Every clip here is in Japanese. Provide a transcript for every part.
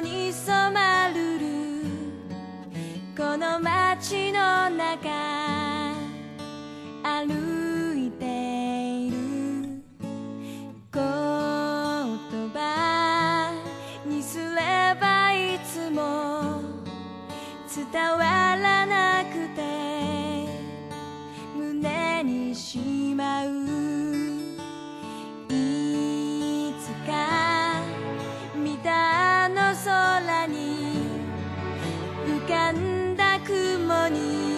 に染まるる。この街の中歩いている。言葉にすればいつも伝わらなくて胸にしまう。money.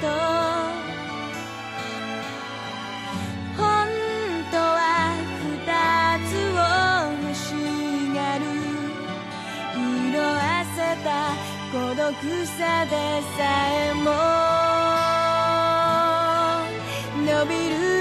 ほ本当は二つを欲しがる色あせた孤独さでさえも。伸びる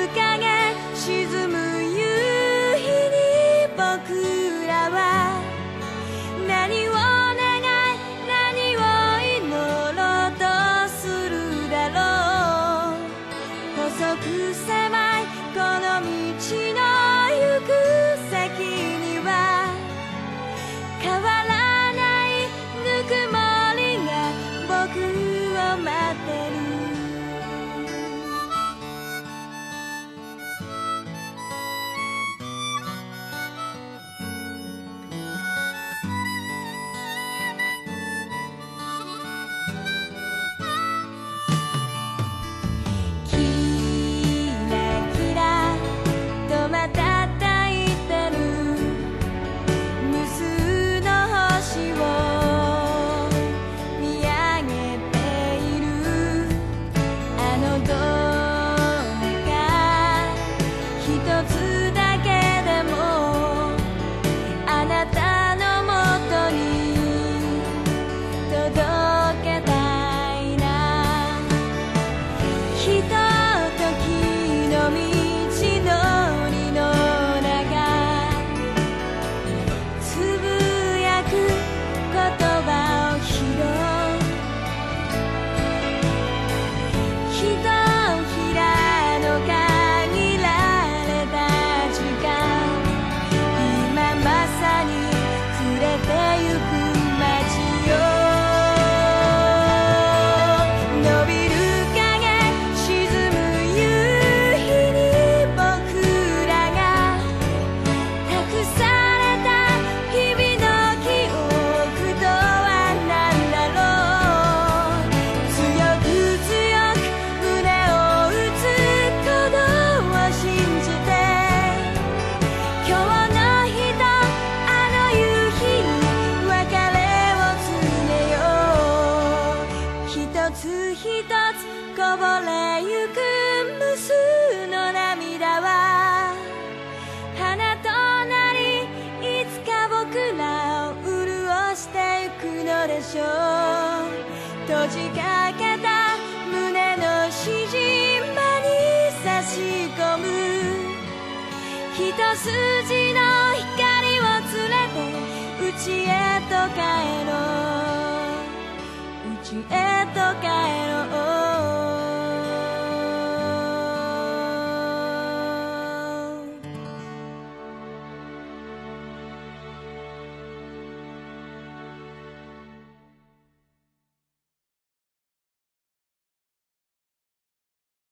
人でしょう閉じかけた胸のしじまに差し込む。一筋の光を連れて家へと帰ろう。家へと帰ろう。